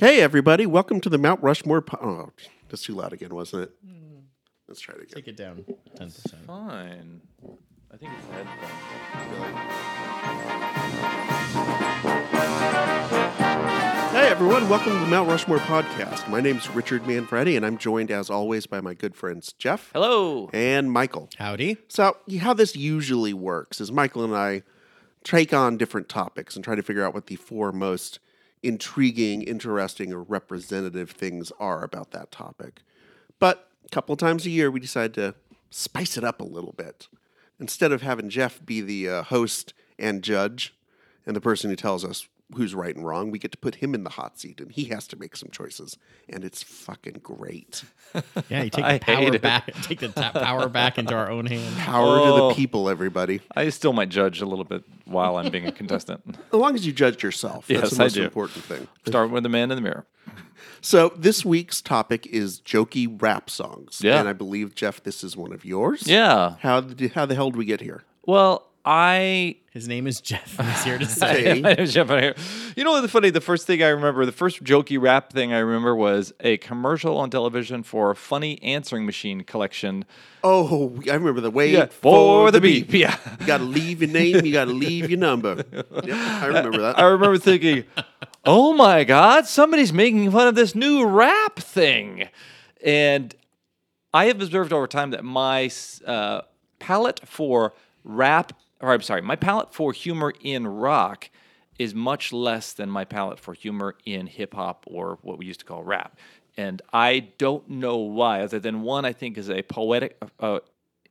Hey, everybody. Welcome to the Mount Rushmore. Po- oh, that's too loud again, wasn't it? Mm. Let's try it again. Take it down 10%. Fine. I think it's headphones. Hey, everyone. Welcome to the Mount Rushmore podcast. My name's Richard Manfredi, and I'm joined, as always, by my good friends Jeff Hello. and Michael. Howdy. So, how this usually works is Michael and I take on different topics and try to figure out what the four most intriguing, interesting, or representative things are about that topic. But a couple times a year, we decide to spice it up a little bit. Instead of having Jeff be the uh, host and judge and the person who tells us who's right and wrong, we get to put him in the hot seat and he has to make some choices. And it's fucking great. Yeah, you take the power hate it. back, take the ta- power back into our own hands. Power to Oh. the people, everybody. I still might judge a little bit while I'm being a contestant. As long as you judge yourself, that's Yes, the I most do. important thing. Start with the man in the mirror. So this week's topic is jokey rap songs. Yeah. And I believe, Jeff, this is one of yours. Yeah. How did, how the hell did we get here? Well, I His name is Jeff. He's here to say. Hey. My name's Jeff. You know what's funny? The first thing I remember, the first jokey rap thing I remember was a commercial on television for a funny answering machine collection. Oh, I remember the wait Yeah, for, for the the beep. beep. Yeah. You got to leave your name. You got to leave your number. Yep, I remember that. I remember thinking, "Oh my God, somebody's making fun of this new rap thing," and I have observed over time that my uh, palette for rap, or I'm sorry, my palette for humor in rock is much less than my palette for humor in hip hop or what we used to call rap. And I don't know why, other than one, I think is a poetic uh,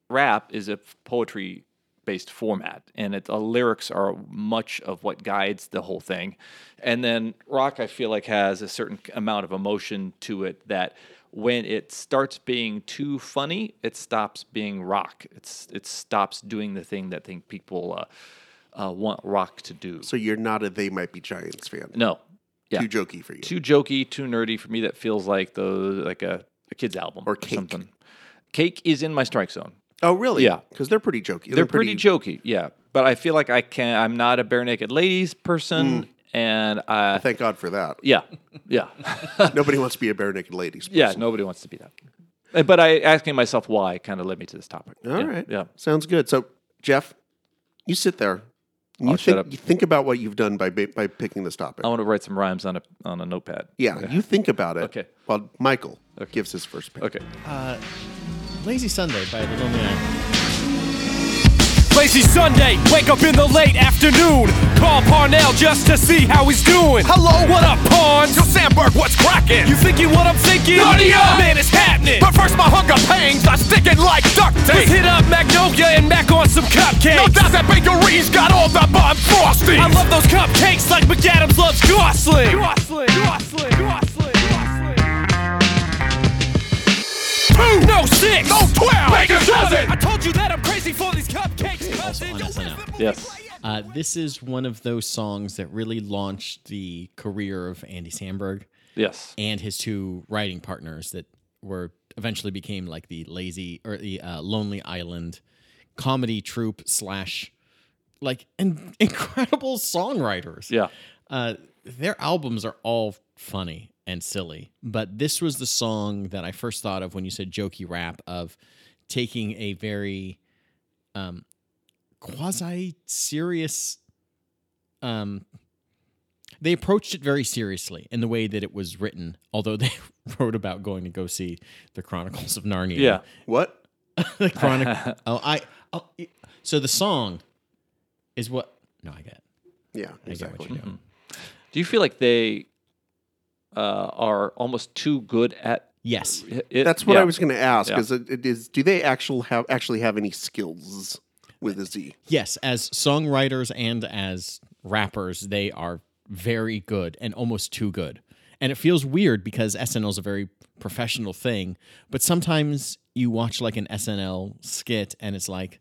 rap is a poetry based format and it, lyrics are much of what guides the whole thing and then rock i feel like has a certain amount of emotion to it that when it starts being too funny it stops being rock it's it stops doing the thing that I think people uh, uh, want rock to do So you're not a They Might Be Giants fan. no yeah Too jokey for you. too jokey too nerdy for me that feels like the like a, a kid's album Or Cake. something cake is in my strike zone oh, really? Yeah. Because they're pretty jokey. they're, pretty, jokey, yeah. But I feel like I can. I'm not a bare naked ladies person, and uh, Thank God for that. yeah, yeah, Nobody wants to be a bare naked ladies. yeah. Nobody wants to be that. Uh, But I asking myself why kind of led me to this topic. All yeah, right. yeah. Sounds good. So, Jeff, you sit there. and You I'll shut think, up. you think about what you've done by by picking this topic. I want to write some rhymes on a on a notepad. yeah, you think about it. Okay. While Michael Okay. gives his first pick. Okay. Lazy Sunday by the Lonely Island. Lazy Sunday, wake up in the late afternoon. Call Parnell just to see how he's doing. Hello, what up, Pawns? Yo, Sandberg, what's cracking? You thinking what I'm thinking? Up! Man, it's happening. But first, my hunger pangs are sticking like duct tape. Let's hit up Magnolia and mac on some cupcakes. No doubt that bakery's got all the bomb frosting. I love those cupcakes like McAdams loves Gosling. Gosling, Gosling, Gosling. Two, no six, no twelve, make a dozen. I told you that I'm crazy for these cupcakes. On Yo, SNL. where's the movie Yes. Uh, this is one of those songs that really launched the career of Andy Samberg Yes. and his two writing partners that were eventually became like the lazy or the uh, Lonely Island comedy troupe slash like in- incredible songwriters. Yeah. uh, their albums are all funny and silly, but this was the song that I first thought of when you said jokey rap of taking a very um, quasi serious. Um, they approached it very seriously in the way that it was written, although they wrote about going to go see the Chronicles of Narnia. Yeah. What? the Chronic. oh, I. Oh, so the song is what? No, I get. It. Yeah, I get what exactly. you're doing. Do you feel like they uh, are almost too good at Yes. it? That's what Yeah. I was going to ask. Yeah. Is it, it is? Do they actually have actually have any skills with a Z? Yes, as songwriters and as rappers, they are very good and almost too good. And it feels weird because SNL is a very professional thing, but sometimes you watch like an SNL skit and it's like,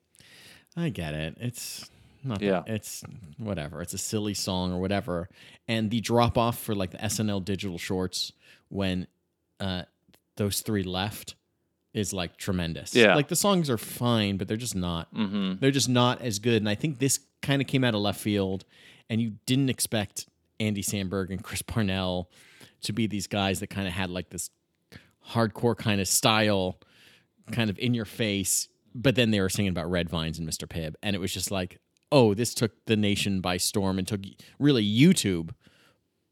I get it. It's not Yeah. it's whatever. It's a silly song or whatever. And the drop off for like the SNL digital shorts when uh those three left is like tremendous. Yeah. Like the songs are fine, but they're just not Mm-hmm. they're just not as good. And I think this kind of came out of left field, and you didn't expect Andy Sandberg and Chris Parnell to be these guys that kind of had like this hardcore kind of style, kind of in your face. But then they were singing about red vines and Mr. Pibb, and it was just like, oh, this took the nation by storm and took really YouTube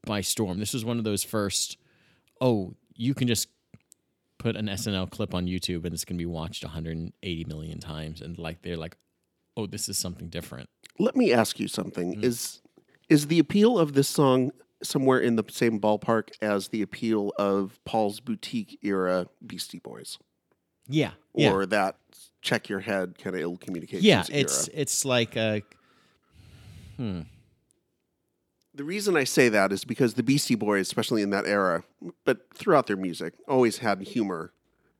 by storm. This was one of those first. Oh, you can just put an SNL clip on YouTube and it's going to be watched 180 million times, and like they're like, oh, this is something different. Let me ask you something. Mm-hmm. Is is the appeal of this song somewhere in the same ballpark as the appeal of Paul's boutique era Beastie Boys? Yeah, yeah. Or that check your head kind of ill communication. yeah, era? it's it's like a hmm. The reason I say that is because the Beastie Boys, especially in that era, but throughout their music, always had humor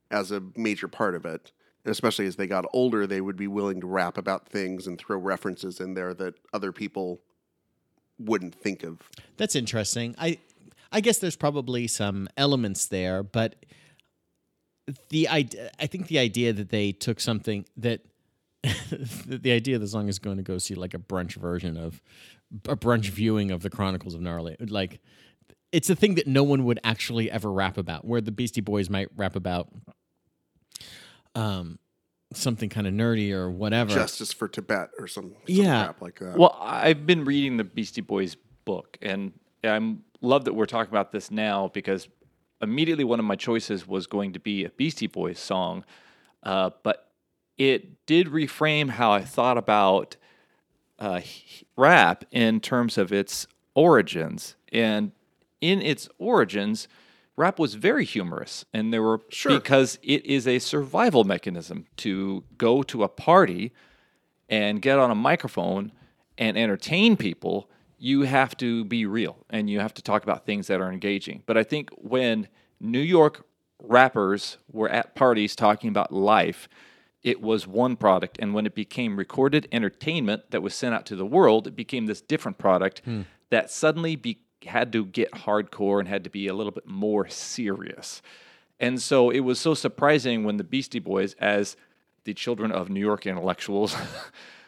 as a major part of it. And especially as they got older, they would be willing to rap about things and throw references in there that other people wouldn't think of. That's interesting. I I guess there's probably some elements there, but the idea I think the idea that they took something that the idea of the song is going to go see like a brunch version of a brunch viewing of the Chronicles of Gnarly. Like it's a thing that no one would actually ever rap about, where the Beastie Boys might rap about um something kind of nerdy or whatever. Justice for Tibet or some, some Yeah. crap like that. Well, I've been reading the Beastie Boys book, and I'm love that we're talking about this now because immediately one of my choices was going to be a Beastie Boys song, uh, but it did reframe how I thought about uh, rap in terms of its origins, and in its origins. Rap was very humorous, and there were Sure. because it is a survival mechanism to go to a party and get on a microphone and entertain people, you have to be real and you have to talk about things that are engaging. But I think when New York rappers were at parties talking about life, it was one product. And when it became recorded entertainment that was sent out to the world, it became this different product that suddenly be, had to get hardcore and had to be a little bit more serious. And so it was so surprising when the Beastie Boys, as the children of New York intellectuals,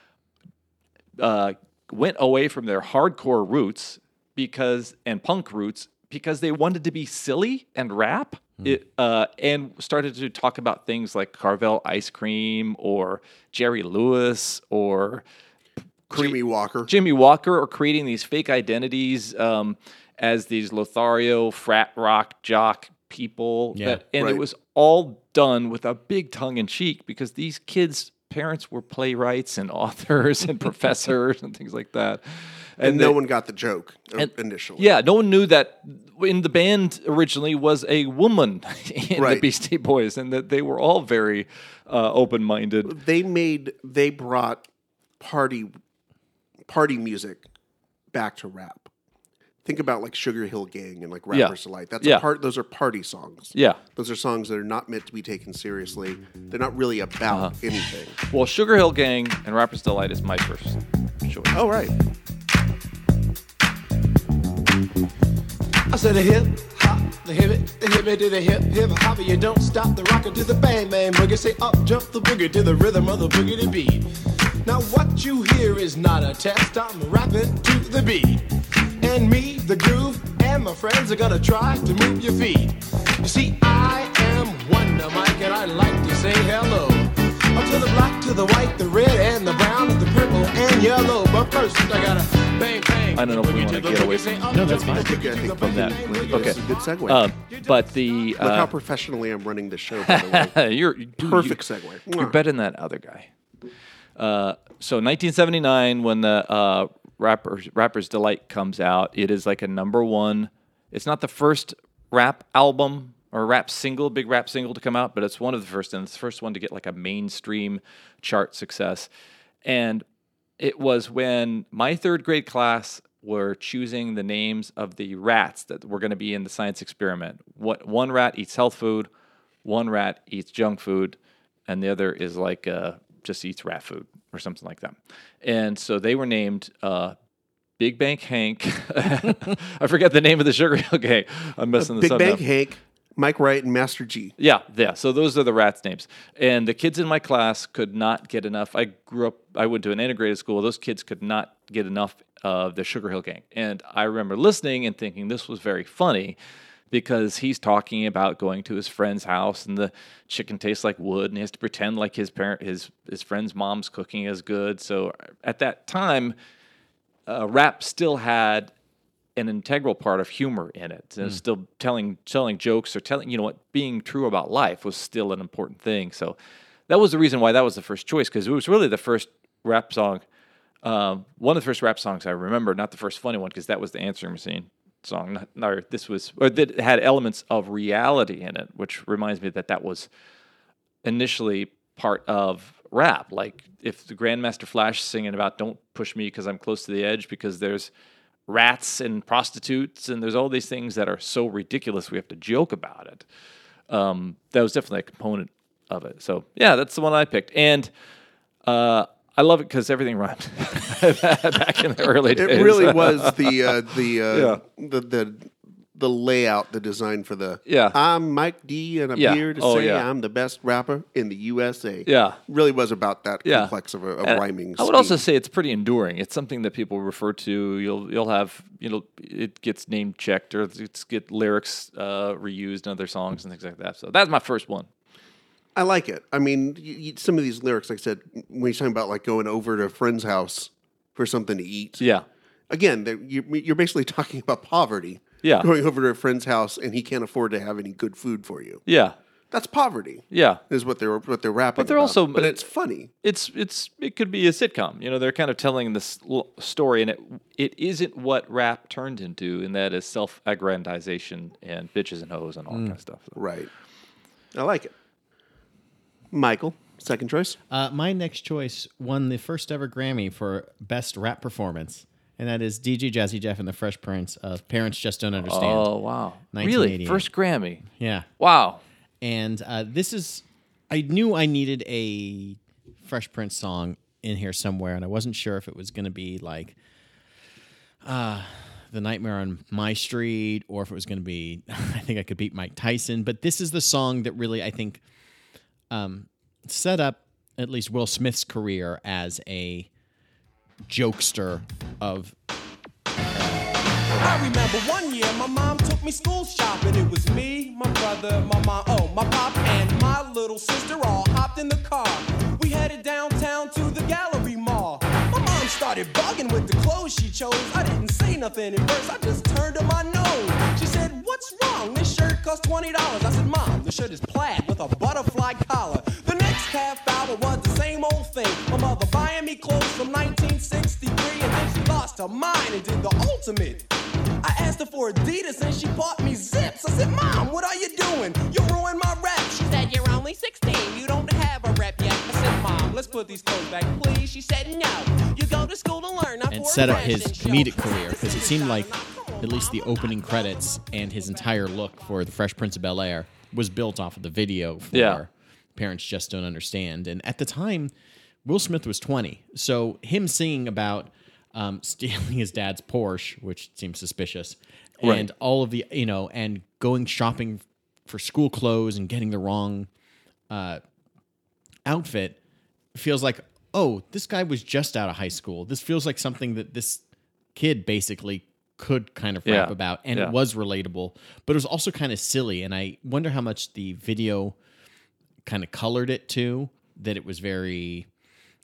uh, went away from their hardcore roots because and punk roots because they wanted to be silly and rap. It, uh, and started to talk about things like Carvel ice cream or Jerry Lewis or Jimmy Walker. Jimmy Walker or creating these fake identities um, as these Lothario frat rock jock people. Yeah, that- and right. it was all done with a big tongue in cheek because these kids' parents were playwrights and authors and professors and things like that. And no they- one got the joke and- initially. yeah, no one knew that in the band originally was a woman in the Right. Beastie Boys, and that they were all very uh, open-minded. They made they brought party party music back to rap. Think about like Sugar Hill Gang and like Yeah. Rappers Delight. That's Yeah. a part. Those are party songs. Yeah. Those are songs that are not meant to be taken seriously. They're not really about Uh-huh. anything. Well, Sugar Hill Gang and Rapper's Delight is my first choice. Oh right. I said the hip hop, the hip the hip it to the hip hip hop. You don't stop the rocker to the bang bang boogie. Say up jump the boogie to the rhythm of the boogie to beat. Now what you hear is not a test. I'm rapping to the beat, and me, the groove, and my friends are gonna try to move your feet. You see, I am Wonder Mike, and I like to say hello. Up to the black, to the white, the red, and the brown, the purple, and yellow. But first, I gotta bang bang. I don't know if we wanna get away from- up, No, that's fine. the boogie I think from that- boogie, boogie. Okay. That's a good segue. Um, but the Look how uh, professionally I'm running the show. By the way. you're Perfect you- segue. You're Mwah. better than that other guy. Uh, so 1979, when the uh, rappers Rappers Delight comes out, it is like a number one. It's not the first rap album or a rap single, big rap single to come out, but it's one of the first, and it's the first one to get like a mainstream chart success. And it was when my third grade class were choosing the names of the rats that were going to be in the science experiment. What one rat eats health food, one rat eats junk food, and the other is like uh, just eats rat food or something like that. And so they were named uh, Big Bank Hank. I forget the name of the Sugar Okay, I'm messing this Big up. Bang now. Hank, Mike Wright, and Master G. Yeah, yeah. So those are the rats' names. And the kids in my class could not get enough. I grew up, I went to an integrated school. Those kids could not get enough of the Sugar Hill Gang. And I remember listening and thinking this was very funny because he's talking about going to his friend's house and the chicken tastes like wood and he has to pretend like his parent his his friend's mom's cooking is good. So at that time, uh, rap still had an integral part of humor in it. And Still telling telling jokes or telling you know what being true about life was still an important thing. So that was the reason why that was the first choice because it was really the first rap song. Um, one of the first rap songs I remember, not the first funny one because that was the answering machine song. Not, no, this was or that had elements of reality in it, which reminds me that that was initially part of rap. Like if the Grandmaster Flash singing about "Don't push me because I'm close to the edge," because there's rats and prostitutes and there's all these things that are so ridiculous we have to joke about it. Um, that was definitely a component of it. So yeah, that's the one I picked, and uh, I love it because everything rhymed back in the early days. It really was the uh, the, uh, the the the layout, the design for the. Yeah. I'm Mike D, and I'm Yeah. here to Oh, say yeah. I'm the best rapper in the USA. Yeah. really was about that Yeah. complex of a, of rhyming. I would also say it's pretty enduring. It's something that people refer to. You'll you'll have you know it gets name checked or it's get lyrics uh, reused in other songs and things like that. So that's my first one. I like it. I mean, y y some of these lyrics, like I said, when you're talking about like going over to a friend's house for something to eat. Yeah. Again, you're basically talking about poverty. Yeah. Going over to a friend's house and he can't afford to have any good food for you. Yeah. That's poverty. Yeah. Is what they're what they're rapping. But they're about. also- but it's funny. It's it's it could be a sitcom. You know, they're kind of telling this story, and it it isn't what rap turned into, and that is self-aggrandization and bitches and hoes and all that kind of stuff. So- Right. I like it. Michael, second choice. Uh, my next choice won the first ever Grammy for Best Rap Performance, and that is DJ Jazzy Jeff and the Fresh Prince of Parents Just Don't Understand. Oh wow! Really, first Grammy. Yeah. Wow. And uh, this is, I knew I needed a Fresh Prince song in here somewhere, and I wasn't sure if it was going to be like uh, The Nightmare on My Street or if it was going to be I Think I Could Beat Mike Tyson. But this is the song that really, I think, um, set up at least Will Smith's career as a jokester of I remember one year my mom took me school shopping. It was me, my brother, my mom, oh, my pop, and my little sister all hopped in the car. We headed downtown to the gallery mall. Started bugging with the clothes she chose. I didn't say nothing at first, I just turned to my nose. She said, What's wrong? This shirt costs $20. I said, Mom, the shirt is plaid with a butterfly collar. The next half hour was the same old thing. My mother buying me clothes from 1963, and then she lost her mind and did the ultimate. I asked her for Adidas and she bought me zips. I said, Mom, what are you doing? You ruined my rap. She said, You're only 16. You don't have let's put these clothes back, please. She said, No. You go to school to learn, not and for set up his fashion show." comedic career because it seemed like China. Come on, at least the opening credits and his entire look for the Fresh Prince of Bel Air was built off of the video for Yeah. Parents Just Don't Understand. And at the time, Will Smith was 20. So him singing about um, stealing his dad's Porsche, which seems suspicious, and all of the, you know, and going shopping for school clothes and getting the wrong uh, outfit feels like, oh, this guy was just out of high school. This feels like something that this kid basically could kind of rap Yeah. about, and Yeah. it was relatable, but it was also kind of silly. And I wonder how much the video kind of colored it too. That it was very,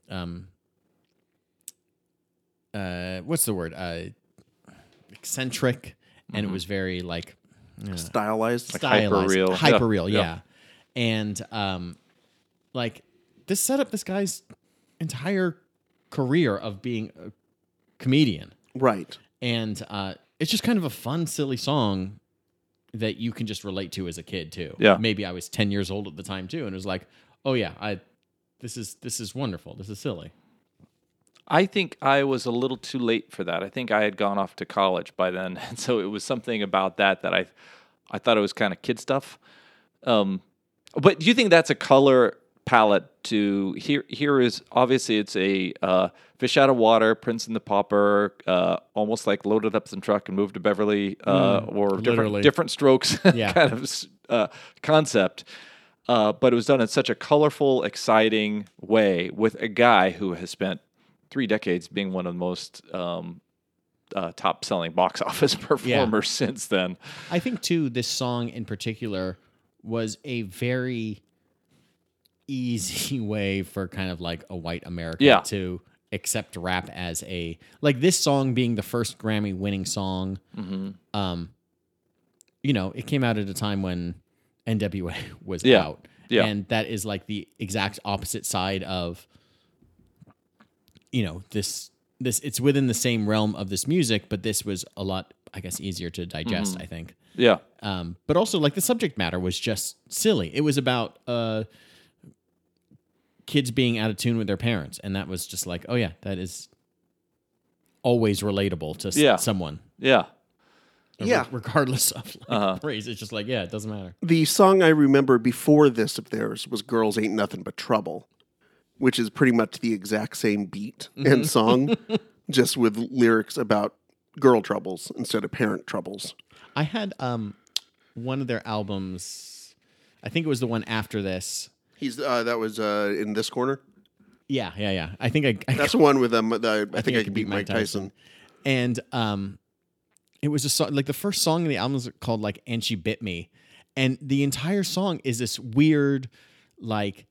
um, uh, what's the word? Uh, eccentric, and Mm-hmm. it was very like Stylized. stylized, hyper-real. hyper real, yeah. yeah. And um, like this set up this guy's entire career of being a comedian, Right. and uh, it's just kind of a fun, silly song that you can just relate to as a kid too. Yeah. maybe I was ten years old at the time too, and it was like, oh yeah, I this is this is wonderful. This is silly. I think I was a little too late for that. I think I had gone off to college by then, and so it was something about that that I, I thought it was kind of kid stuff. Um, but do you think that's a color palette to here? Here is obviously it's a uh, fish out of water, Prince and the Pauper, uh, almost like loaded up some truck and moved to Beverly, uh, or different different strokes Yeah. kind of uh, concept. Uh, but it was done in such a colorful, exciting way with a guy who has spent three decades being one of the most um, uh, top selling box office performers since then. I think too this song in particular was a very easy way for kind of like a white American Yeah. to accept rap as a like this song being the first Grammy winning song. Um, you know, it came out at a time when NWA was Yeah. out, Yeah. and that is like the exact opposite side of you know this this it's within the same realm of this music, but this was a lot, I guess, easier to digest. I think Yeah. um, but also like the subject matter was just silly. It was about uh, kids being out of tune with their parents, and that was just like, oh yeah, that is always relatable to s- Yeah. someone, Yeah. Yeah. regardless of like, Uh-huh. race. It's just like, yeah, it doesn't matter. The song I remember before this of theirs was Girls Ain't Nothing But Trouble, which is pretty much the exact same beat and song, just with lyrics about girl troubles instead of parent troubles. I had um, one of their albums. I think it was the one after this. He's uh, that was uh, in this corner. Yeah, yeah, yeah. I think I, I That's the one with um, the, I, think, I, can beat Mike Tyson. and um, it was a song like the first song in the album is called like "And She Bit Me," and the entire song is this weird, like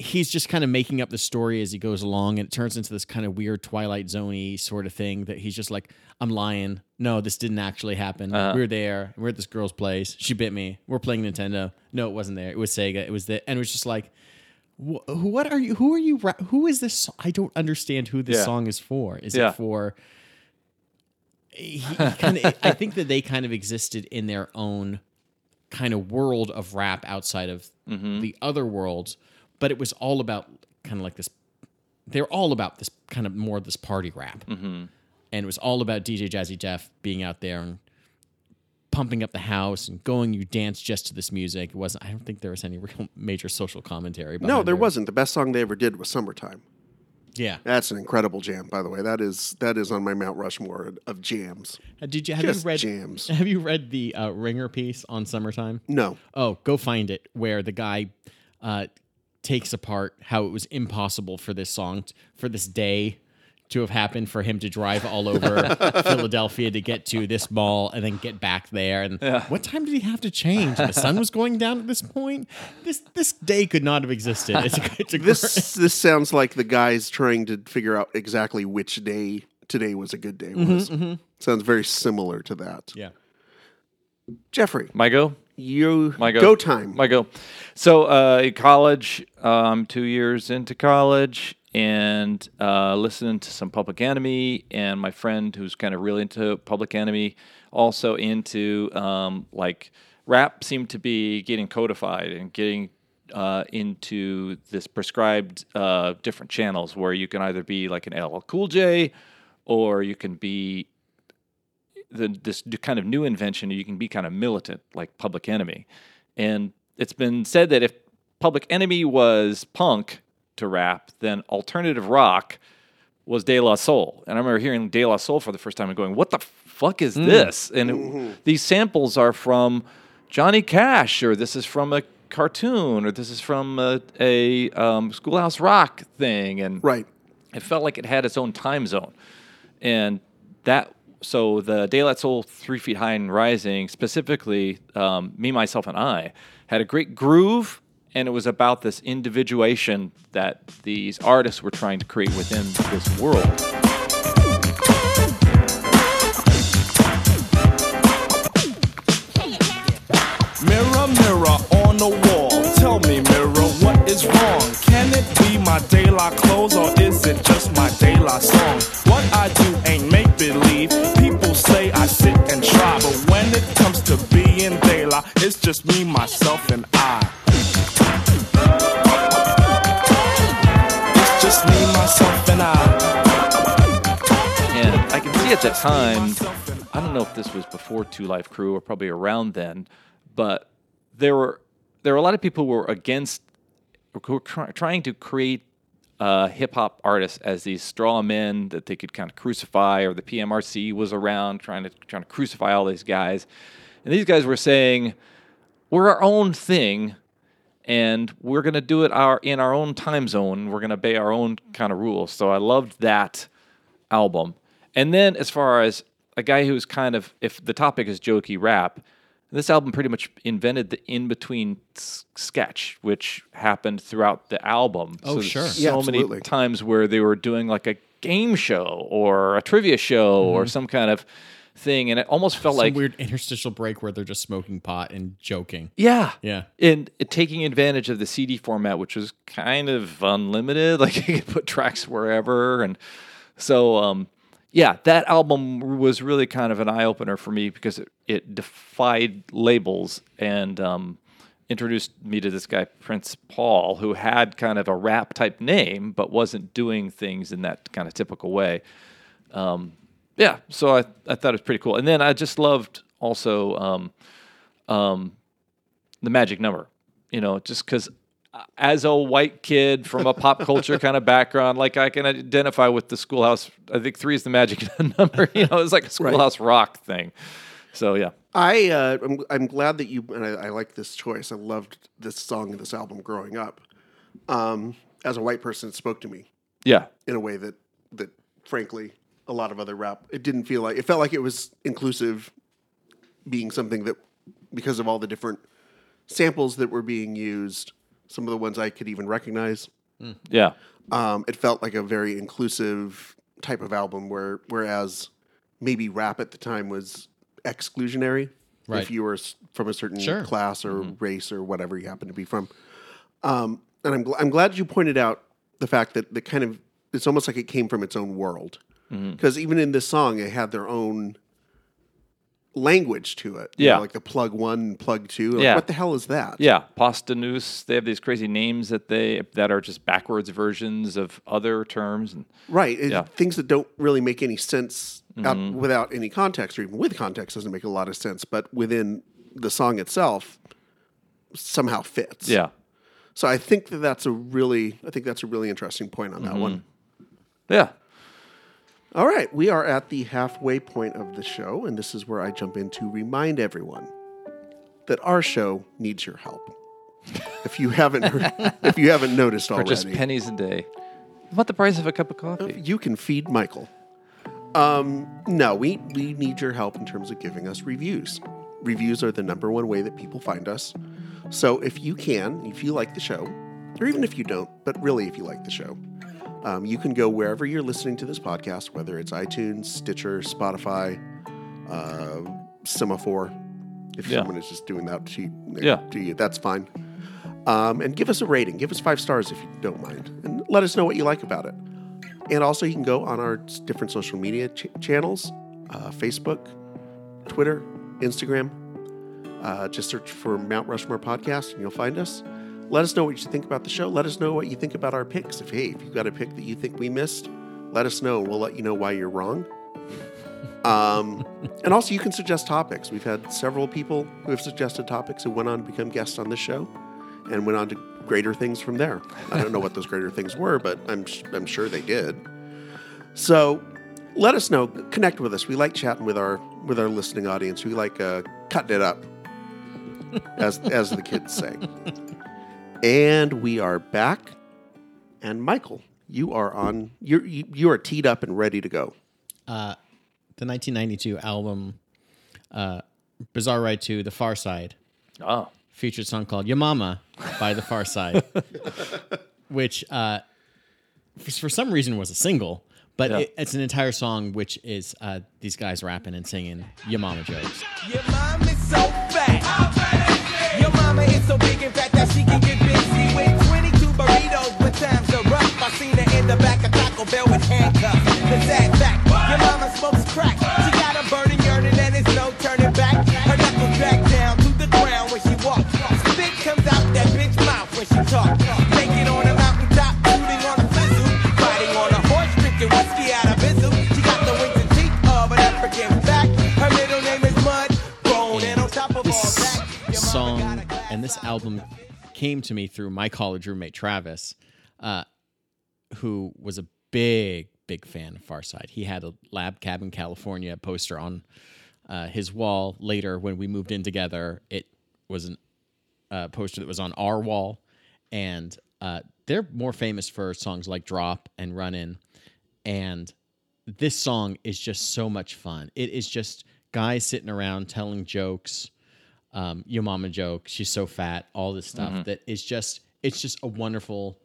he's just kind of making up the story as he goes along, and it turns into this kind of weird Twilight Zoney sort of thing that he's just like, "I'm lying. No, this didn't actually happen. Uh-huh. We were there. We're at this girl's place. She bit me. We're playing Nintendo. No, it wasn't there. It was Sega. It was the and it was just like." wh- What are you? Who are you? Who is this? so- I don't understand who this Yeah. song is for. Is Yeah. it for? He, he kind of. I think that they kind of existed in their own kind of world of rap outside of Mm-hmm. the other worlds, but it was all about kind of like this. They're all about this kind of more of this party rap, Mm-hmm. and it was all about DJ Jazzy Jeff being out there and pumping up the house and going. You dance just to this music. It wasn't. I don't think there was any real major social commentary. No, behind there wasn't. The best song they ever did was "Summertime." Yeah. That's an incredible jam, by the way. That is that is on my Mount Rushmore of jams. Uh, Did you have Just you read jams. Have you read the uh, Ringer piece on summertime? No, Oh, go find it. Where the guy uh, takes apart how it was impossible for this song, t- for this day to have happened, for him to drive all over Philadelphia to get to this mall and then get back there. And what time did he have to change? The sun was going down at this point. This this day could not have existed. It's a, it's a this this sounds like the guys trying to figure out exactly which day today was a good day. Mm-hmm, was mm-hmm. sounds very similar to that. yeah. Jeffrey, My go? You My go. go time. My go. So, uh, in college, um, two years into college, and uh, listening to some Public Enemy, and my friend who's kind of really into Public Enemy, also into um, like rap seemed to be getting codified and getting uh, into this prescribed uh, different channels where you can either be like an LL Cool J, or you can be the, this kind of new invention, you can be kind of militant, like Public Enemy. And it's been said that if Public Enemy was punk to rap, then alternative rock was De La Soul. And I remember hearing De La Soul for the first time and going, what the fuck is this? And it- these samples are from Johnny Cash, or this is from a cartoon, or this is from a, a um, Schoolhouse Rock thing. And Right. it felt like it had its own time zone, and that so the Daylight Soul, Three Feet High and Rising, specifically, um, me, myself, and I, had a great groove, and it was about this individuation that these artists were trying to create within this world. Mirror, mirror on the wall. Tell me, mirror, what is wrong? Can it be my daylight clothes or is it just my daylight song? It's just me, myself, and I. It's just me, myself, and I. And I can see at the time, I don't know if this was before Two Life Crew or probably around then, but there were there were a lot of people who were against who were try, trying to create uh, hip hop artists as these straw men that they could kind of crucify, or the PMRC was around trying to trying to crucify all these guys, and these guys were saying, "We're our own thing." and we're going to do it our in our own time zone. We're going to obey our own kind of rules. So I loved that album. And then as far as a guy who's kind of, if the topic is jokey rap, this album pretty much invented the in between sketch, which happened throughout the album. Oh, there's sure. So Yeah, many absolutely. times where they were doing like a game show or a trivia show mm-hmm. or some kind of thing. And it almost felt. Some like, weird interstitial break where they're just smoking pot and joking. yeah. Yeah. And it- taking advantage of the CD format, which was kind of unlimited, like you could put tracks wherever. And so, um, yeah, that album was really kind of an eye opener for me because it, it defied labels and um, introduced me to this guy, Prince Paul, who had kind of a rap type name, but wasn't doing things in that kind of typical way. Um, yeah, so I, I thought it was pretty cool. And then I just loved also um, um, the magic number, you know, just because as a white kid from a pop culture kind of background, like I can identify with the schoolhouse. I think three is the magic number. You know, it's like a schoolhouse rock thing. So yeah, I uh, I'm, I'm glad that you and I, I like this choice. I loved this song and this album growing up. Um, as a white person, it spoke to me yeah, in a way that that frankly a lot of other rap it didn't feel like it felt like it was inclusive, being something that because of all the different samples that were being used, some of the ones I could even recognize. yeah, Um, it felt like a very inclusive type of album where whereas maybe rap at the time was exclusionary Right. if you were from a certain Sure. class or race or whatever you happen to be from. Um, and I'm, gl- I'm glad you pointed out the fact that the kind of it's almost like it came from its own world Mm-hmm. because even in this song it had their own language to it. You know, Yeah. like the plug one, plug two. Like, Yeah. what the hell is that? yeah. Pasta Noose. They have these crazy names that they that are just backwards versions of other terms. And Right. It- Yeah. Things that don't really make any sense out, mm-hmm. without any context, or even with context, doesn't make a lot of sense. But within the song itself, somehow fits. yeah, So I think that that's a really, I think that's a really interesting point on that mm-hmm. one. yeah. All right, we are at the halfway point of the show, and this is where I jump in to remind everyone that our show needs your help. If you haven't, heard, if you haven't noticed For already, just pennies a day. What the price of a cup of coffee? you can feed Michael. Um, no, we we need your help in terms of giving us reviews. Reviews are the number one way that people find us. So if you can, if you like the show, or even if you don't, but really if you like the show, um, you can go wherever you're listening to this podcast, whether it's iTunes, Stitcher, Spotify, uh, Semaphore. If Yeah. someone is just doing that to you, Yeah. to you, that's fine. Um, and give us a rating. Give us five stars if you don't mind, and let us know what you like about it. And also, you can go on our different social media ch- channels uh, Facebook, Twitter, Instagram. Uh, just search for Mount Rushmore Podcast and you'll find us. Let us know what you think about the show. Let us know what you think about our picks. If, hey, if you've got a pick that you think we missed, let us know. We'll let you know why you're wrong. Um, and also, you can suggest topics. We've had several people who have suggested topics who went on to become guests on this show and went on to greater things from there. I don't know what those greater things were, but I'm, sh- I'm sure they did. So let us know. Connect with us. We like chatting with our with our listening audience. We like uh, cutting it up, as as the kids say. And we are back. And Michael, you are on. You're, you you are teed up and ready to go. Uh, The 1992 album, uh, Bizarre Ride to The Far Side, Oh, featured song called Your Mama by The Far Side, which uh, for, for some reason was a single, but Yeah. it, it's an entire song which is uh, these guys rapping and singing Your Mama jokes. Your mom so big and fat that she can get busy with 22 burritos when times are rough. I seen her in the back of Taco Bell with handcuffs. The sad fact, your mama smokes crack. She got a burning yearning and it's no turning back. Her knuckles back down to the ground when she walks. Spit comes out that bitch mouth when she talks. This album came to me through my college roommate Travis, uh, who was a big, big fan of Farside. He had a Lab Cabin California poster on uh, his wall. Later, when we moved in together, it was a uh, poster that was on our wall, and uh, they're more famous for songs like "Drop" and "Run In," and this song is just so much fun. It is just guys sitting around telling jokes, um, your mama joke, she's so fat, all this stuff that is just it's just a wonderful,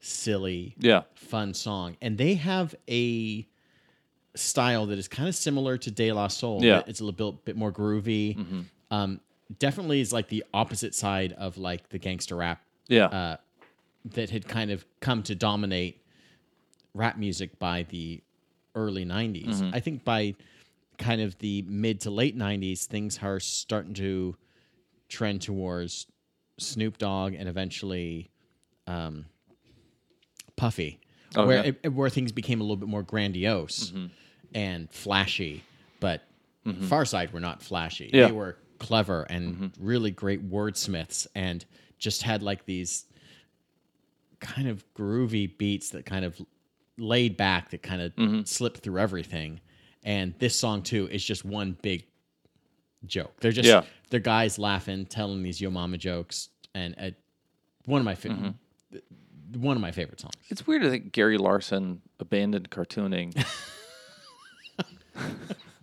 silly, Yeah. fun song. And they have a style that is kind of similar to De La Soul. Yeah. It's a little bit, more groovy. Um, definitely is like the opposite side of like the gangster rap Yeah. uh, that had kind of come to dominate rap music by the early 90s. Mm-hmm. I think by kind of the mid to late 90s, things are starting to trend towards Snoop Dogg and eventually um, Puffy, Oh, where, yeah. Mm-hmm. it, where things became a little bit more grandiose and flashy. But Far Side were not flashy. Yeah. Mm-hmm. They were clever and really great wordsmiths and just had like these kind of groovy beats that kind of laid back that kind of Mm-hmm. slipped through everything. And this song too is just one big joke. They're just Yeah. they're guys laughing, telling these yo mama jokes, and uh, one of my fa- Mm-hmm. one of my favorite songs. It's weird to think Gary Larson abandoned cartooning,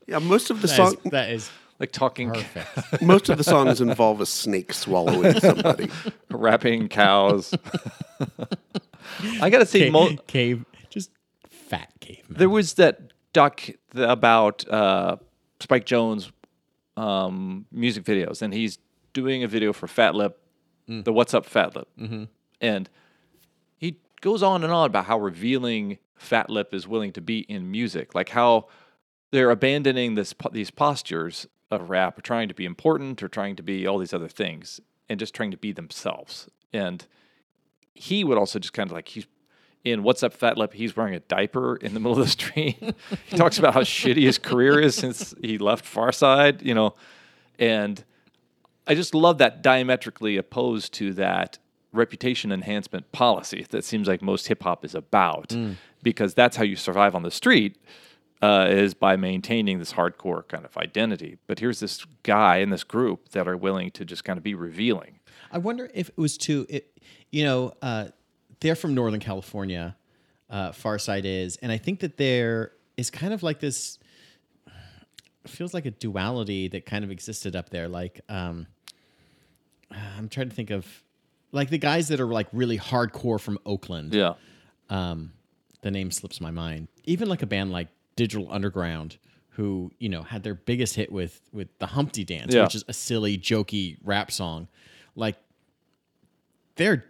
Yeah, most of the That song, is, that is like talking, perfect. most of the songs involve a snake swallowing somebody. rapping cows. I gotta say, cave, mo- cave just fat caveman. there was that doc about uh, Spike Jones um, music videos, and he's doing a video for Fat Lip, the What's Up Fat Lip, mm-hmm. and he goes on and on about how revealing Fat Lip is willing to be in music, like how they're abandoning this po- these postures of rap, or trying to be important, or trying to be all these other things, and just trying to be themselves. And he would also just kind of like he's in What's Up Fat Lip, he's wearing a diaper in the middle of the street. he talks about how shitty his career is since he left Farside, you know, and I just love that diametrically opposed to that reputation enhancement policy that seems like most hip hop is about, because that's how you survive on the street. Uh, is by maintaining this hardcore kind of identity. But here's this guy in this group that are willing to just kind of be revealing. I wonder if it was too, it, you know, uh, they're from Northern California, uh, Farside is, and I think that there is kind of like this, feels like a duality that kind of existed up there. Like, um, I'm trying to think of, like the guys that are like really hardcore from Oakland. Yeah. um, the name slips my mind. Even like a band like Digital Underground, who you know had their biggest hit with with the Humpty Dance, Yeah. which is a silly, jokey rap song. Like they're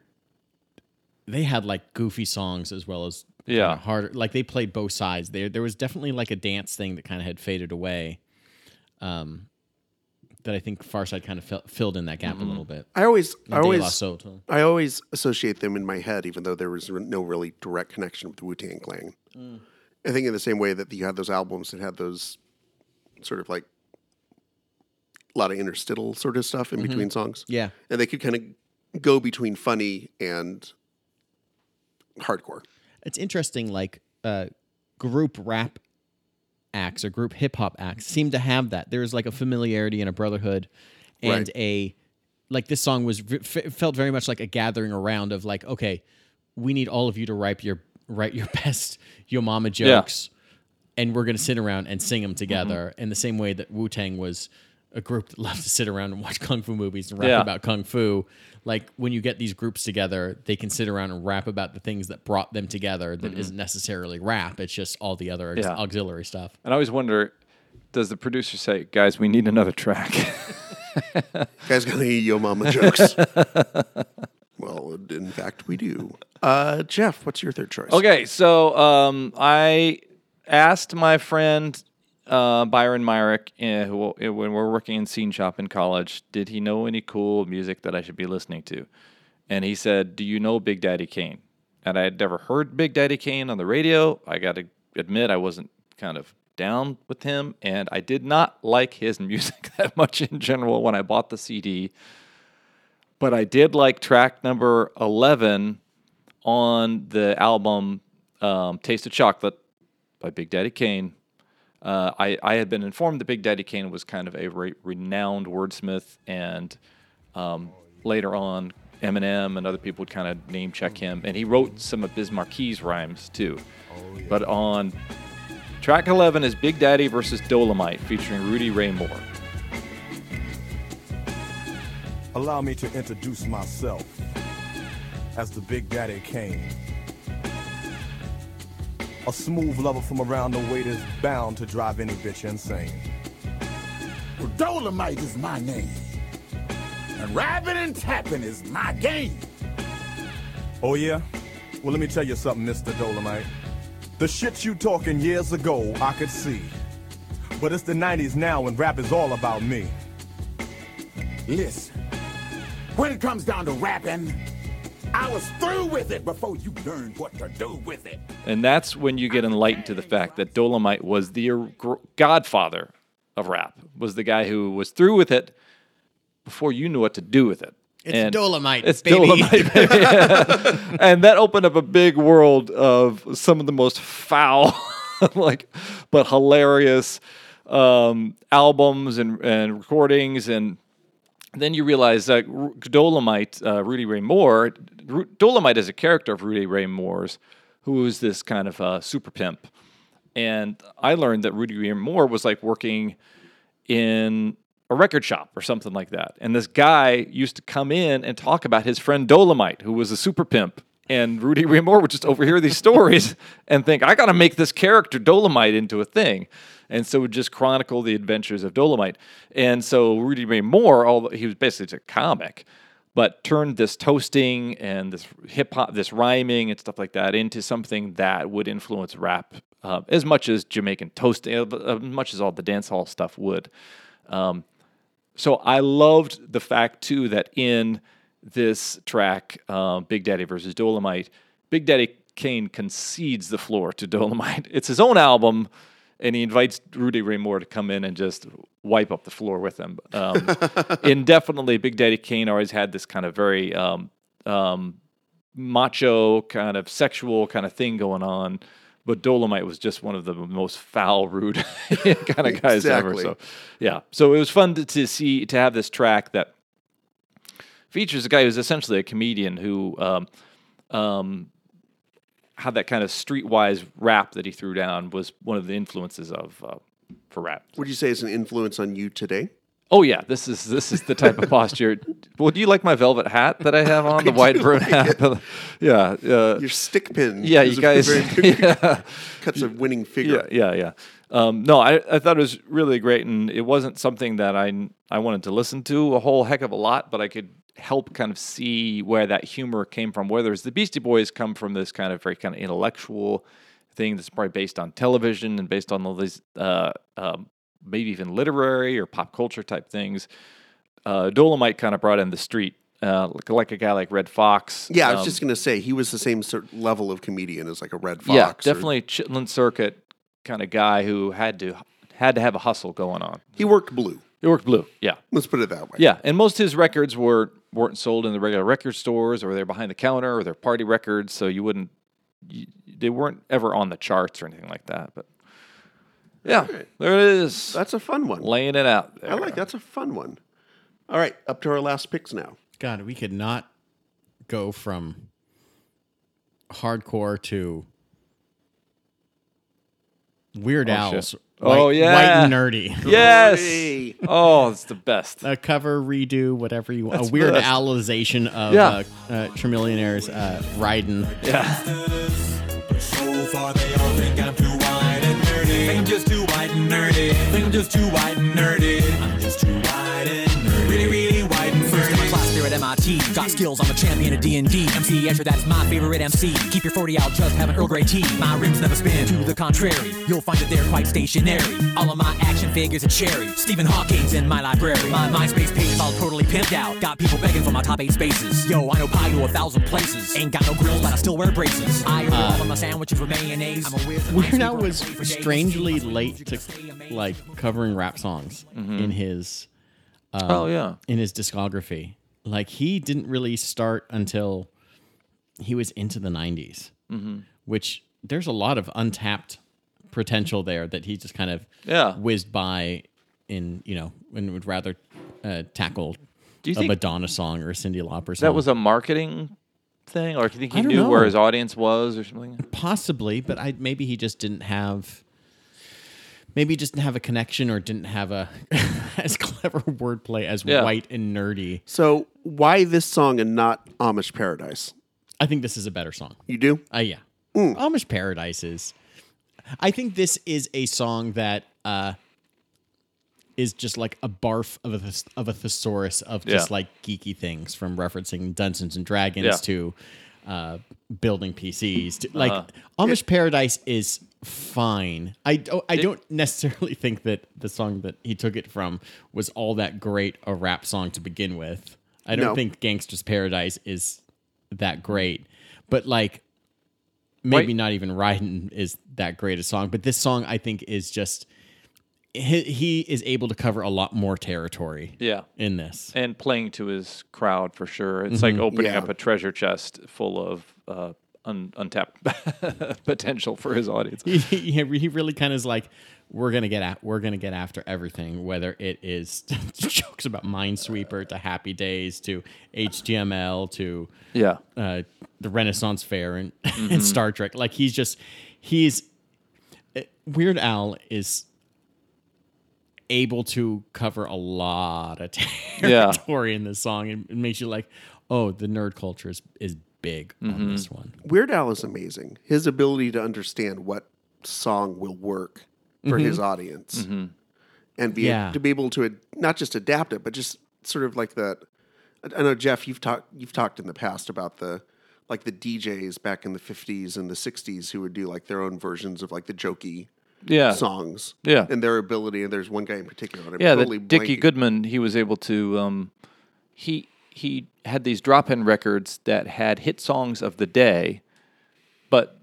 they had like goofy songs as well as kinda Yeah. harder. Like they played both sides. There there was definitely like a dance thing that kind of had faded away. Um, that I think Farside kind of fill, filled in that gap Mm-hmm. a little bit. I always, I always, Soul. I always associate them in my head, even though there was no really direct connection with Wu Tang Clan. I think in the same way that you had those albums that had those sort of like a lot of interstitial sort of stuff in between songs. Yeah. And they could kind of go between funny and hardcore. it's interesting like uh group rap acts or group hip hop acts seem to have that there's like a familiarity and a brotherhood and Right. a like this song was felt very much like a gathering around of like okay we need all of you to write your write your best yo mama jokes and we're going to sit around and sing them together Mm-hmm. in the same way that wu-tang was a group that loved to sit around and watch kung fu movies and rap Yeah. about kung fu like when you get these groups together they can sit around and rap about the things that brought them together that not necessarily rap it's just all the other ex- Mm-hmm. Yeah. auxiliary stuff And I always wonder, does the producer say, "Guys, we need another track"? Guys got any Yo Mama jokes? well, in fact, we do. Uh, Jeff, what's your third choice? okay, so um, I asked my friend uh, Byron Myrick, who, uh, when we were working in Scene Shop in college, did he know any cool music that I should be listening to? And he said, "Do you know Big Daddy Kane?" And I had never heard Big Daddy Kane on the radio. I got to admit, I wasn't kind of down with him, and I did not like his music that much in general when I bought the CD. But I did like track number 11 on the album um, Taste of Chocolate by Big Daddy Kane. Uh, I, I had been informed that Big Daddy Kane was kind of a re- renowned wordsmith, and um, later on, Eminem and other people would kind of name check him. And he wrote some of Biz Marquis' rhymes too. But on Track 11 is Big Daddy versus Dolomite featuring Rudy Ray Moore. Allow me to introduce myself as the Big Daddy Kane. A smooth lover from around the way that's bound to drive any bitch insane. Well, Dolomite is my name. And rapping and tapping is my game. Oh yeah? Well, let me tell you something, Mr. Dolomite. The shit you talking years ago, I could see. But it's the 90s now and rap is all about me. Listen, when it comes down to rapping, I was through with it before you learned what to do with it. And that's when you get enlightened to the fact that Dolomite was the godfather of rap, was the guy who was through with it before you knew what to do with it. It's Dolomite, It's baby. Dolomite, baby. and that opened up a big world of some of the most foul, like, but hilarious um, albums and, and recordings. And then you realize that Ru- Dolomite, uh, Rudy Ray Moore, Ru- Dolomite is a character of Rudy Ray Moore's, who is this kind of uh, super pimp. And I learned that Rudy Ray Moore was like working in a record shop or something like that. And this guy used to come in and talk about his friend Dolomite, who was a super pimp. And Rudy Ray Moore would just overhear these stories and think, I got to make this character Dolomite into a thing. And so would just chronicle the adventures of Dolomite. And so Rudy Ray Moore, although he was basically a comic, but turned this toasting and this hip hop, this rhyming and stuff like that into something that would influence rap uh, as much as Jamaican toasting, uh, as much as all the dance hall stuff would. Um, so I loved the fact too that in this track, uh, Big Daddy versus Dolomite, Big Daddy Kane concedes the floor to Dolomite. It's his own album, and he invites Rudy Ray Moore to come in and just wipe up the floor with him. Um, indefinitely, Big Daddy Kane always had this kind of very um, um, macho, kind of sexual kind of thing going on. But Dolomite was just one of the most foul, rude kind of guys ever. So, yeah. So it was fun to, to see to have this track that features a guy who's essentially a comedian who um, that kind of streetwise rap that he threw down was one of the influences of uh, for rap. Would you say it's an influence on you today? Oh yeah, this is this is the type of posture. Well, do you like my velvet hat that I have on the white brim hat? yeah, uh, Your stick pin. yeah, is you a guys. yeah. cuts a winning figure. Yeah, yeah, yeah. Um, no, I, I thought it was really great, and it wasn't something that I I wanted to listen to a whole heck of a lot, but I could help kind of see where that humor came from. Whereas the Beastie Boys come from this kind of very kind of intellectual thing that's probably based on television and based on all these uh, um, maybe even literary or pop culture type things. Uh, Dolomite kind of brought in the street. Uh, like, like a guy like Redd Foxx. Yeah, I was um, just gonna say he was the same sort level of comedian as like a Redd Foxx. yeah, or- definitely Chitlin Circuit kind of guy who had to had to have a hustle going on. he worked blue. He worked blue, yeah, Let's put it that way. yeah, and most of his records were weren't sold in the regular record stores, or they're behind the counter, or they're party records, so you wouldn't you, they weren't ever on the charts or anything like that. But yeah, there it is, That's a fun one. laying it out. There. I like that's a fun one. All right, up to our last picks now. God, we could not go from hardcore to Weird Oh, Owls. shit. Oh, white, yeah. white and nerdy. Yes. Oh, it's the best. A cover, redo, whatever you want. That's a weird best. owlization of Yeah. uh, uh, Chamillionaire's uh, riding. Yeah. So far they all think I'm too white and nerdy. Think I'm just too white and nerdy. Think I'm just too white and nerdy. I'm just too white MIT. Got skills, I'm a champion of D&D. MC Escher, that's my favorite MC. Keep your 40 out, just have an Earl Grey tea. My rims never spin. To the contrary, you'll find that they're quite stationary. All of my action figures are cherry. Stephen Hawking's in my library. My MySpace page is all totally pimped out. Got people begging for my top eight spaces. Yo, I know pi to a thousand places. Ain't got no grills, but I still wear braces. I order all of my sandwiches with mayonnaise. I'm a wizard. Weird Al was strangely late to like covering rap songs mm-hmm. in his uh, oh yeah. in his discography. Like he didn't really start until he was into the 90s, which there's a lot of untapped potential there that he just kind of Yeah. whizzed by in, you know, and would rather uh, tackle Do you a Madonna song or a Cyndi Lauper song. that was a marketing thing, or do you think he knew where his audience was, or something? possibly, but I maybe he just didn't have maybe just didn't have a connection or didn't have a as clever wordplay as Yeah. white and nerdy. So why this song and not Amish Paradise? I think this is a better song. You do? Uh, yeah. Amish Paradise is. I think this is a song that uh, is just like a barf of a thes- of a thesaurus of just Yeah. like geeky things, from referencing Dungeons and Dragons Yeah. to uh, building PCs. To, like Uh-huh. Amish Paradise is fine. I don't, I don't necessarily think that the song that he took it from was all that great a rap song to begin with. I don't No. think Gangster's Paradise is that great, but like maybe Right. not even Riding is that great a song, but this song I think is just he, he is able to cover a lot more territory Yeah. in this. and playing to his crowd for sure. It's like opening Yeah. up a treasure chest full of uh, un- untapped potential for his audience. He, he, he really kind of is like we're gonna get at we're gonna get after everything, whether it is jokes about Minesweeper to Happy Days to HTML to Yeah, uh, the Renaissance Fair and, and Star Trek. Like he's just he's uh, Weird Al is able to cover a lot of Yeah. territory in this song and it makes you like, oh, the nerd culture is is big on mm-hmm. this one. Weird Al is amazing. His ability to understand what song will work for his mm-hmm. audience mm-hmm. and be Yeah. to be able to ad- not just adapt it, but just sort of like that. I I know Jeff, you've talked you've talked in the past about the like the DJs back in the fifties and the sixties who would do like their own versions of like the jokey yeah, songs. Yeah. and their ability. And there's one guy in particular. and I'm yeah. totally that Dickie blanking. Goodman, he was able to. Um, he he had these drop-in records that had hit songs of the day, but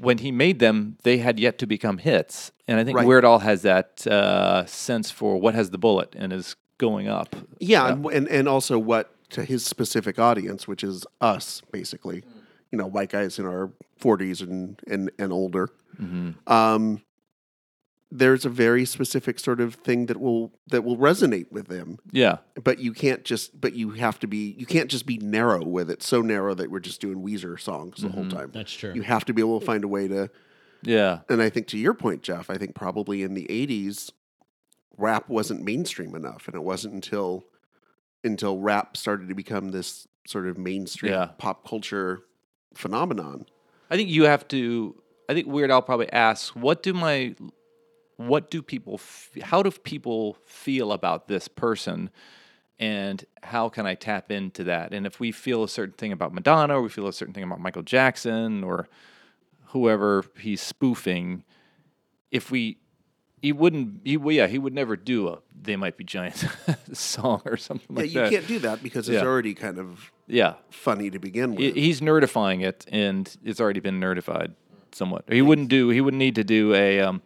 when he made them, they had yet to become hits. And I think Right. Weird Al has that uh, sense for what has the bullet and is going up. Yeah, And, and and also what to his specific audience, which is us, basically, you know, white guys in our forties and and and older. Um, there's a very specific sort of thing that will that will resonate with them, Yeah, but you can't just but you have to be you can't just be narrow with it, so narrow that we're just doing Weezer songs the whole mm-hmm. time. That's true. You have to be able to find a way to yeah, and I think to your point, Jeff, I think probably in the '80s, rap wasn't mainstream enough, and it wasn't until until rap started to become this sort of mainstream Yeah. pop culture phenomenon. I think you have to. I think Weird Al probably asks, "What do my, what do people, f- how do people feel about this person, and how can I tap into that? And if we feel a certain thing about Madonna, or we feel a certain thing about Michael Jackson, or whoever he's spoofing, if we." He wouldn't. He well, yeah. He would never do a "They Might Be Giants" song or something Yeah, like that. Yeah, you can't do that because it's Yeah. already kind of Yeah, funny to begin with. he's nerdifying it, and it's already been nerdified somewhat. He wouldn't do. He wouldn't need to do a um,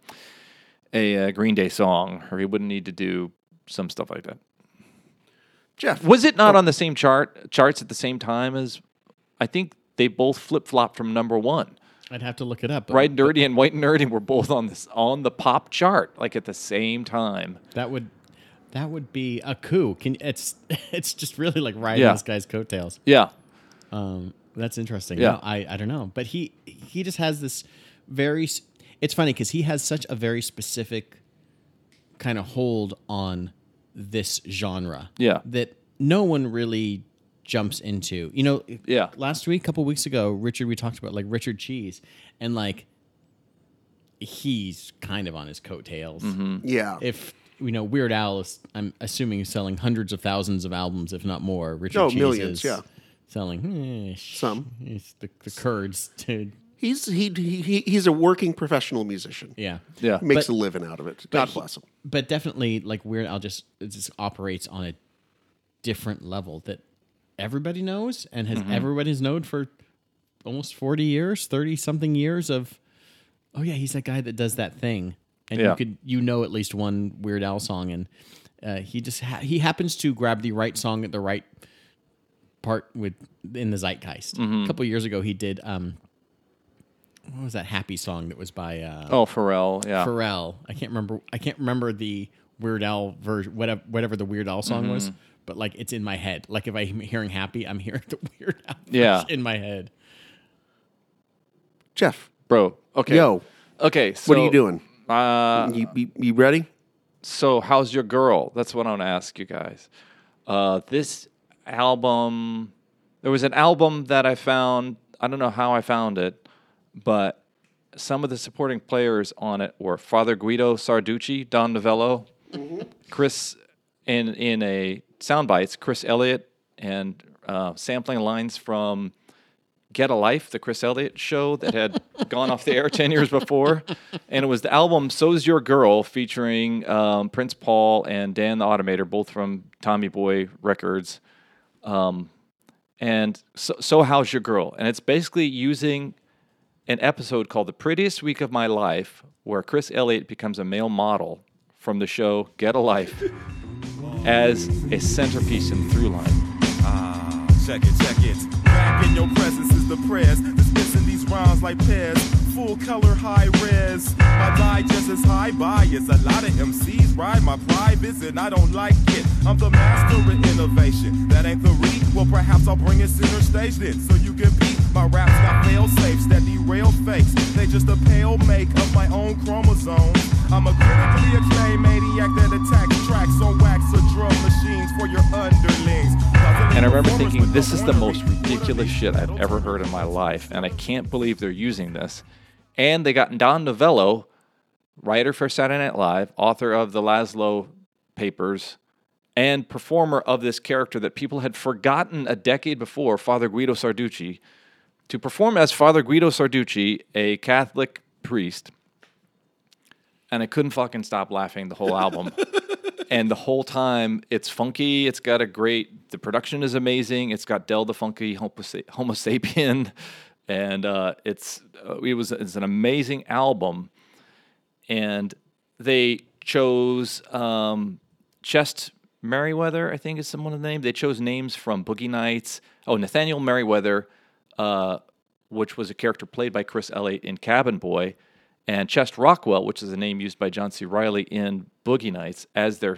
a, uh Green Day song, or he wouldn't need to do some stuff like that. Jeff, Was it not on the same chart charts at the same time as? I think they both flip flopped from number one. I'd have to look it up. but- Right, Dirty and White and Nerdy were both on this on the pop chart, like at the same time. That would that would be a coup. Can it's it's just really like riding Yeah. this guy's coattails. Yeah, Um, that's interesting. Yeah. No, I I don't know, but he he just has this very. S- It's funny because he has such a very specific kind of hold on this genre. Yeah. that no one really jumps into. You know. Yeah. Last week, a couple weeks ago, Richard, we talked about like Richard Cheese, and like he's kind of on his coattails yeah, if you know Weird Al is, I'm assuming he's selling hundreds of thousands of albums, if not more. Richard Oh, Cheese millions, is yeah. selling eh, sh- Some. it's the, the Kurds to he's he, he he's a working professional musician. yeah yeah. He makes But- a living out of it. God bless him. But definitely, like Weird Al just it just operates on a different level that everybody knows and Mm-hmm. has everybody's known for almost forty years, thirty something years of. Oh yeah, he's that guy that does that thing, and Yeah. you could you know at least one Weird Al song, and uh, he just ha- he happens to grab the right song at the right part with in the zeitgeist. Mm-hmm. A couple years ago, he did um, what was that happy song that was by uh, Oh, Pharrell. Yeah, Pharrell. I can't remember. I can't remember the Weird Al version, whatever, whatever the Weird Al song was. Mm-hmm. But like, it's in my head. Like if I'm hearing happy, I'm hearing the Weird Al Yeah. in my head. Jeff, bro. Okay. yo, Okay. So what are you doing? Uh, You, you, you ready? so how's your girl? That's what I want to ask you guys. Uh, this album, there was an album that I found. I don't know how I found it, but some of the supporting players on it were Father Guido Sarducci, Don Novello, Chris, in in a sound bites, Chris Elliott, and uh, sampling lines from Get a Life, the Chris Elliott show that had gone off the air 10 years before. And it was the album So's Your Girl featuring um, Prince Paul and Dan the Automator, both from Tommy Boy Records. Um, and so, so How's Your Girl? And it's basically using an episode called The Prettiest Week of My Life, where Chris Elliott becomes a male model from the show Get a Life as a centerpiece and through line. Ah, check it, check it. Back in your presence is the prayers. Dismissing these rhymes like pears. Full color, high res. My digest is high bias. A lot of MCs ride my privates and I don't like it. I'm the master of innovation. That ain't the read. Well, perhaps I'll bring it center stage then. So you can beat my raps got fail safes that derail fakes. They just a pale make of my own chromosomes. I'm a critically acclaimed maniac that attacks tracks on wax or drum machines for your underlings. And I remember thinking, this is the most ridiculous shit I've ever heard in my life, and I can't believe they're using this. And they got Don Novello, writer for Saturday Night Live, author of the Lazlo Papers, and performer of this character that people had forgotten a decade before, Father Guido Sarducci, to perform as Father Guido Sarducci, a Catholic priest. And I couldn't fucking stop laughing the whole album. and the whole time it's funky. It's got a great. The production is amazing. It's got Del the Funky Homo, Homo Sapien, and uh, it's uh, it was it's an amazing album. And they chose um, Chest Merriweather, I think is someone of the name. They chose names from Boogie Nights. Oh, Nathaniel Merriweather, uh, which was a character played by Chris Elliott in Cabin Boy, and Chest Rockwell, which is a name used by John C. Reilly in Boogie Nights as their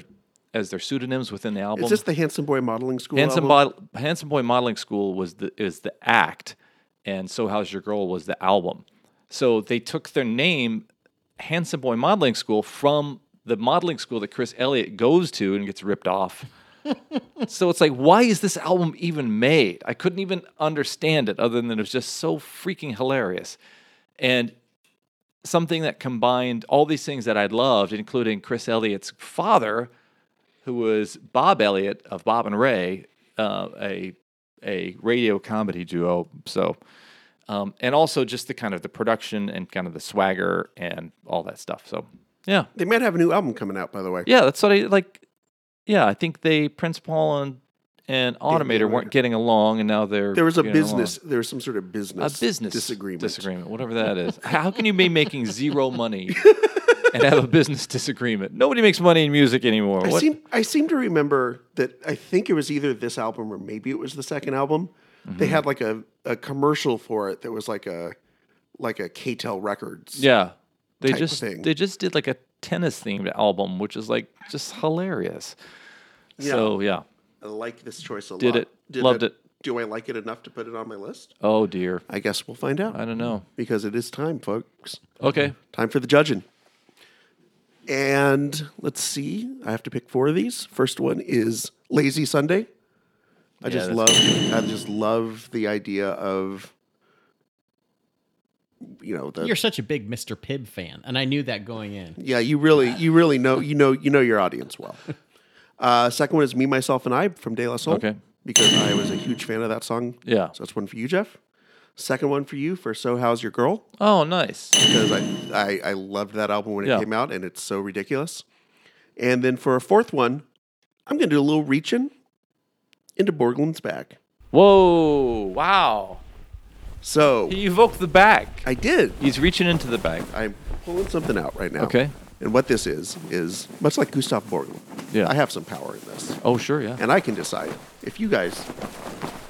as their pseudonyms within the album. Is this the Handsome Boy Modeling School? Handsome? Bod- Handsome Boy Modeling School was the is the act, and So How's Your Girl was the album. So they took their name, Handsome Boy Modeling School, from the modeling school that Chris Elliott goes to and gets ripped off. So it's like, why is this album even made? I couldn't even understand it, other than it was just so freaking hilarious, and something that combined all these things that I'd loved, including Chris Elliott's father, who was Bob Elliott of Bob and Ray, uh, a a radio comedy duo. So, um, and also just the kind of the production and kind of the swagger and all that stuff. So, yeah, They might have a new album coming out, by the way. yeah, that's what I like. Yeah, I think they Prince Paul and and Automator were- weren't getting along, and now they're There was a business. along. There was some sort of business a business disagreement. disagreement, whatever that is. How can you be making zero money and have a business disagreement? Nobody makes money in music anymore. I What? seem I seem to remember that I think it was either this album or maybe it was the second album. Mm-hmm. They had like a, a commercial for it that was like a like a K-tel Records. Yeah. They just thing. they just did like a tennis themed album, which is like just hilarious. So yeah. I like this choice a lot. Did lot. it. Loved it. Do I like it enough to put it on my list? Oh dear. I guess we'll find out I don't know. because it is time, folks. Okay. Time for the judging. And let's see. I have to pick four of these. First one is Lazy Sunday. I Yeah, just love I just love the idea of you know the You're such a big Mr. Pibb fan, and I knew that going in. Yeah, you really you really know you know you know your audience well. Uh, second one is Me, Myself, and I from De La Soul. Okay. Because I was a huge fan of that song. Yeah. So that's one for you, Jeff. Second one for you for So How's Your Girl? Oh, nice. Because I, I, I loved that album when it Yeah. came out and it's so ridiculous. And then for a fourth one, I'm going to do a little reaching into Borglum's back. Whoa! Wow. So He evoked the bag. I did. He's reaching into the bag. I'm pulling something out right now. Okay. And what this is, is much like Gustav Borglum. Yeah. I have some power in this. Oh, sure, yeah. And I can decide if you guys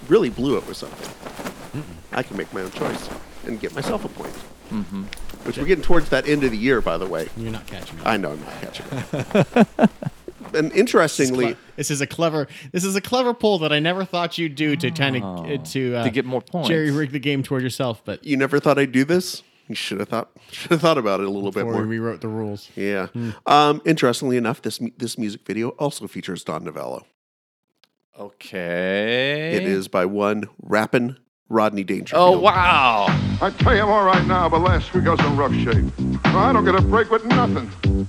really blew it with something, I can make my own choice and get myself a point. Mm-hmm. Which we're getting towards that end of the year, by the way. You're not catching me. I know I'm not catching it. and interestingly, This is a clever. This is a clever pull that I never thought you'd do to kind of to uh, To get more points. Jerry rig the game toward yourself. But you never thought I'd do this? You should have thought should have thought about it a little bit more. we rewrote the rules. Yeah. Um, interestingly enough, this this music video also features Don Novello. Okay. It is by one rapping Rodney Dangerfield. Oh wow! I tell you, I'm all right now, but last week I was in rough shape. I don't get a break with nothing.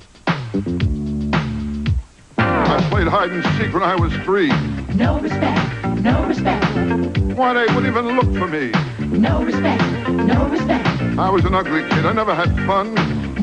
I played hide and seek when I was three. No respect, no respect, Why, they wouldn't even look for me. no respect, no respect, I was an ugly kid. I never had fun.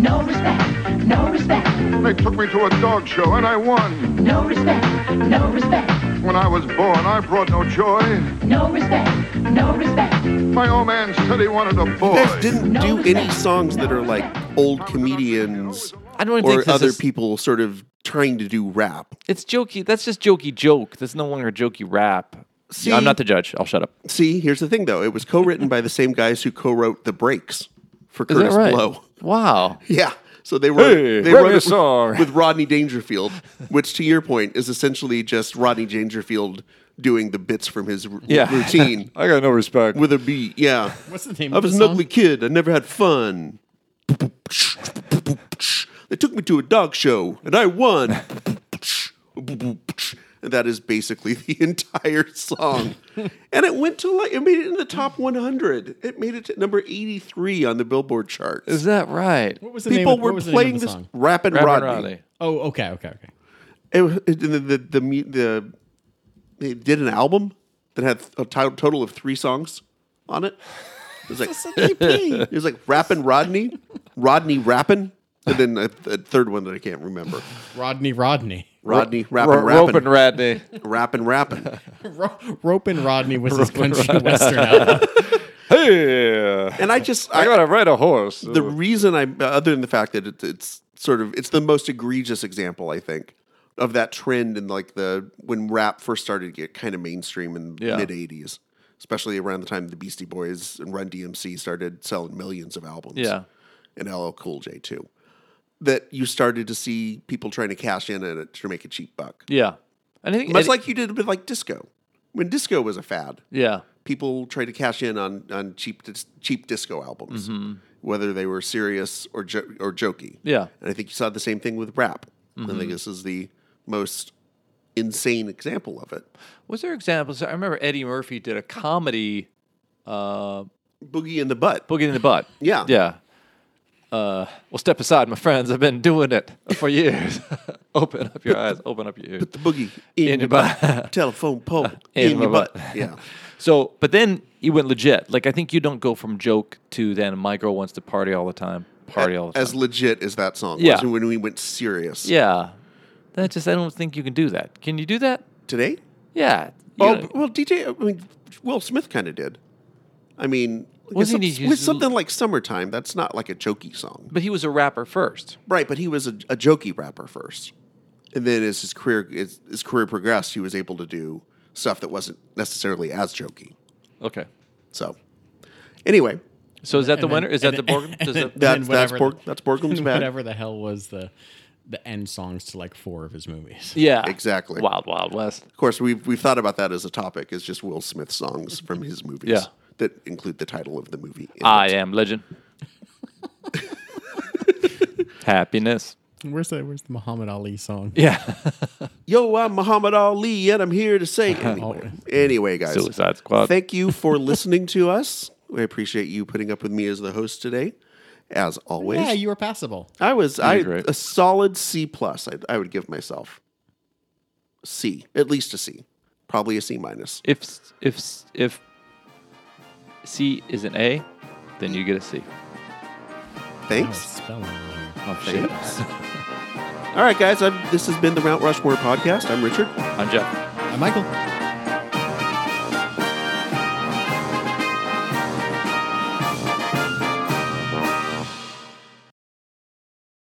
no respect, no respect, They took me to a dog show and I won. no respect, no respect, When I was born, I brought no joy. no respect, no respect. My old man said he wanted a You boy. guys didn't do any songs that are like old comedians I don't even or think this other is- people sort of trying to do rap. It's jokey. That's just jokey joke. That's no longer jokey rap. See- I'm not the judge. I'll shut up. See, here's the thing though. It was co-written by the same guys who co-wrote The Breaks for Kurtis right? Blow. Wow. Yeah. So they wrote Hey, they wrote me a song. with, with Rodney Dangerfield, which to your point is essentially just Rodney Dangerfield doing the bits from his r- Yeah. routine I got no respect. with a beat. Yeah. What's the name I of was an ugly kid. I never had fun. They took me to a dog show and I won. And that is basically the entire song. and it went to like, it made it in the top 100. It made it to number 83 on the Billboard charts. Is that right? What was the name People of, what were was the name playing of the this song? Rappin' Rappin' Rodney. Rodney. Oh, okay, okay, okay. It, was- it, the, the, the, mu- the, they did an album that had a total of three songs on it. It was like it was like Rappin' Rodney, Rodney Rappin', and then a, a third one that I can't remember. Rodney Rodney. Rodney Rappin' Ro- Rope and Rappin', Radney. Rappin' Rappin'. Ro- Rope and Rodney was his country western album. Hey, And I just I I, gotta ride a horse. the reason I other than the fact that it, it's sort of it's the most egregious example I think of that trend in like the when rap first started to get kind of mainstream in Yeah. mid '80s, especially around the time the Beastie Boys and Run DMC started selling millions of albums. Yeah. and LL Cool J too. That you started to see people trying to cash in on it to make a cheap buck, yeah, and I think much and- like you did with like disco. When disco was a fad, yeah, people tried to cash in on on cheap cheap disco albums, whether they were serious or jo- or jokey. Yeah. and I think you saw the same thing with rap. I think this is the most insane example of it. Was there examples? I remember Eddie Murphy did a comedy, uh, Boogie in the butt. Boogie in the Butt. Yeah. yeah. Uh, well, step aside, my friends. I've been doing it for years. open up your eyes. Open up your ears. Put the boogie in, In your butt. butt. Telephone pole In in, your butt. butt. Yeah. So, but then you went legit. Like I think you don't go from joke to then my girl wants to party all the time. Party all the time. As legit as that song Yeah. was when we went serious. yeah. That just I don't think you can do that. Can you do that? Today? Yeah. Oh, well, DJ, I mean, Will Smith kind of did. I mean, Wasn't some- he with something like Summertime, that's not like a jokey song. but he was a rapper first. Right, but he was a, a jokey rapper first. And then as his career as his career progressed, he was able to do stuff that wasn't necessarily as jokey. Okay. So, anyway, So is that the then- winner? Is that and the then- Borg? and Does that, That's- then that's whatever Borg- the- that's Borglum's and bad. Whatever the hell was the the end songs to like four of his movies. yeah. exactly. Wild Wild West. Of course, we've we've thought about that as a topic, is just Will Smith songs from his movies Yeah. That include the title of the movie. I it. am legend. Happiness. Where's the Where's the Muhammad Ali song? Yeah. Yo, I'm Muhammad Ali, and I'm here to say anyway. anyway, guys, Suicide Squad. Thank you for listening to us. We appreciate you putting up with me as the host today, as always. Yeah, you were passable. I was I great. a solid C plus. I, I would give myself C, at least a C, probably a C minus. if if if C is an A, then you get a C. Thanks. Oh shit. All right, guys. I've, this has been the Mount Rushmore podcast. I'm Richard. I'm Jeff. I'm Michael.